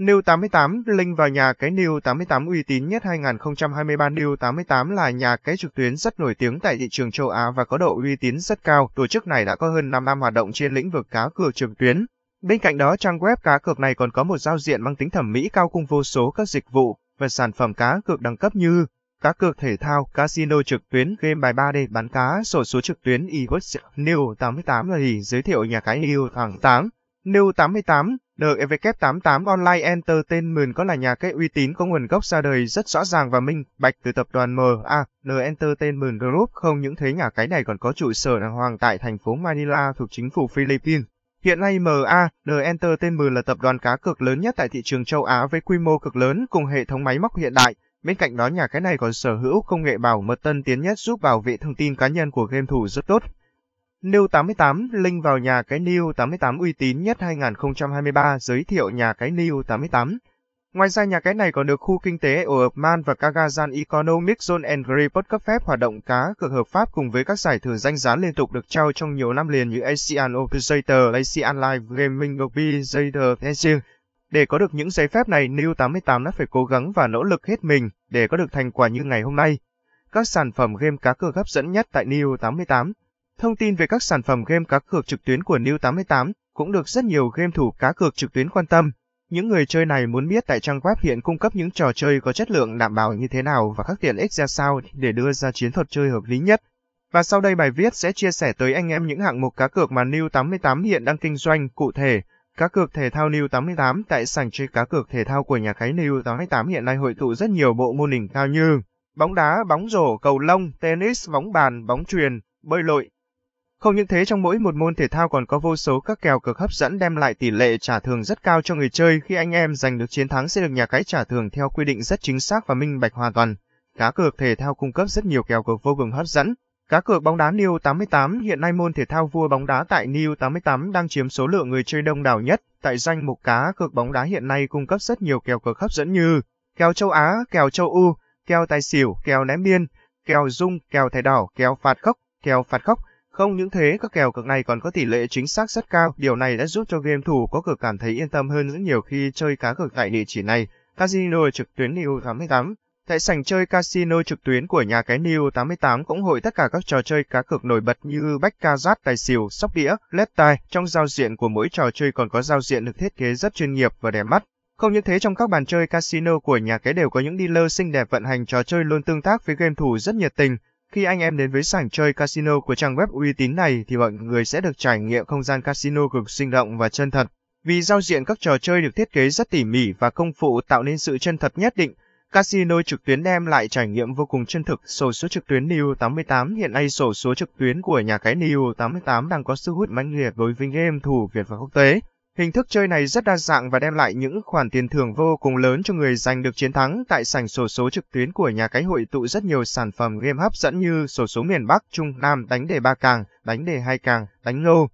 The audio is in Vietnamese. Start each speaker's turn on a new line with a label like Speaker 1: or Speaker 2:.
Speaker 1: New 88 link vào nhà cái New 88 uy tín nhất 2023 New 88 là nhà cái trực tuyến rất nổi tiếng tại thị trường châu Á và có độ uy tín rất cao. Tổ chức này đã có hơn 5 năm hoạt động trên lĩnh vực cá cược trực tuyến. Bên cạnh đó, trang web cá cược này còn có một giao diện mang tính thẩm mỹ cao cùng vô số các dịch vụ và sản phẩm cá cược đẳng cấp như cá cược thể thao, casino trực tuyến, game bài 3D, bán cá, sổ số trực tuyến, eWorks, New 88 là gì? giới thiệu nhà cái New 88. New 88, NEVK88 Online Entertainment có là nhà cái uy tín có nguồn gốc ra đời rất rõ ràng và minh bạch từ tập đoàn MA, N Entertainment Group không những thế nhà cái này còn có trụ sở đàng hoàng tại thành phố Manila thuộc chính phủ Philippines. Hiện nay MA, N Entertainment là tập đoàn cá cược lớn nhất tại thị trường châu Á với quy mô cực lớn cùng hệ thống máy móc hiện đại. Bên cạnh đó nhà cái này còn sở hữu công nghệ bảo mật tân tiến nhất giúp bảo vệ thông tin cá nhân của game thủ rất tốt. New 88 link vào nhà cái New 88 uy tín nhất 2023 giới thiệu nhà cái New 88. Ngoài ra nhà cái này còn được khu kinh tế Oman và Kagazan Economic Zone and Report cấp phép hoạt động cá cược hợp pháp cùng với các giải thưởng danh giá liên tục được trao trong nhiều năm liền như ASEAN Operator, ASEAN Live Gaming Operator, etc. Để có được những giấy phép này, New 88 đã phải cố gắng và nỗ lực hết mình để có được thành quả như ngày hôm nay. Các sản phẩm game cá cược hấp dẫn nhất tại New 88 Thông tin về các sản phẩm game cá cược trực tuyến của New 88 cũng được rất nhiều game thủ cá cược trực tuyến quan tâm. Những người chơi này muốn biết tại trang web hiện cung cấp những trò chơi có chất lượng đảm bảo như thế nào và các tiện ích ra sao để đưa ra chiến thuật chơi hợp lý nhất. Và sau đây bài viết sẽ chia sẻ tới anh em những hạng mục cá cược mà New 88 hiện đang kinh doanh cụ thể. Cá cược thể thao New 88 tại sảnh chơi cá cược thể thao của nhà cái New 88 hiện nay hội tụ rất nhiều bộ môn đỉnh cao như bóng đá, bóng rổ, cầu lông, tennis, bóng bàn, bóng truyền, bơi lội, không những thế trong mỗi một môn thể thao còn có vô số các kèo cực hấp dẫn đem lại tỷ lệ trả thưởng rất cao cho người chơi khi anh em giành được chiến thắng sẽ được nhà cái trả thưởng theo quy định rất chính xác và minh bạch hoàn toàn. Cá cược thể thao cung cấp rất nhiều kèo cực vô cùng hấp dẫn. Cá cược bóng đá New 88 hiện nay môn thể thao vua bóng đá tại New 88 đang chiếm số lượng người chơi đông đảo nhất. Tại danh mục cá cược bóng đá hiện nay cung cấp rất nhiều kèo cực hấp dẫn như kèo châu Á, kèo châu U, kèo tài xỉu, kèo ném biên, kèo dung, kèo thẻ đỏ, kèo phạt khốc, kèo phạt khốc, không những thế, các kèo cược này còn có tỷ lệ chính xác rất cao. Điều này đã giúp cho game thủ có cược cảm thấy yên tâm hơn rất nhiều khi chơi cá cược tại địa chỉ này. Casino trực tuyến New 88 Tại sảnh chơi casino trực tuyến của nhà cái New 88 cũng hội tất cả các trò chơi cá cược nổi bật như bách ca rát, tài xỉu, sóc đĩa, lết tài. Trong giao diện của mỗi trò chơi còn có giao diện được thiết kế rất chuyên nghiệp và đẹp mắt. Không những thế trong các bàn chơi casino của nhà cái đều có những dealer xinh đẹp vận hành trò chơi luôn tương tác với game thủ rất nhiệt tình. Khi anh em đến với sảnh chơi casino của trang web uy tín này thì mọi người sẽ được trải nghiệm không gian casino cực sinh động và chân thật. Vì giao diện các trò chơi được thiết kế rất tỉ mỉ và công phu tạo nên sự chân thật nhất định, casino trực tuyến đem lại trải nghiệm vô cùng chân thực. Sổ số trực tuyến New 88 hiện nay sổ số trực tuyến của nhà cái New 88 đang có sức hút mãnh liệt đối với game thủ Việt và quốc tế. Hình thức chơi này rất đa dạng và đem lại những khoản tiền thưởng vô cùng lớn cho người giành được chiến thắng. Tại sảnh sổ số trực tuyến của nhà cái hội tụ rất nhiều sản phẩm game hấp dẫn như sổ số miền Bắc, Trung, Nam, đánh đề ba càng, đánh đề hai càng, đánh lô,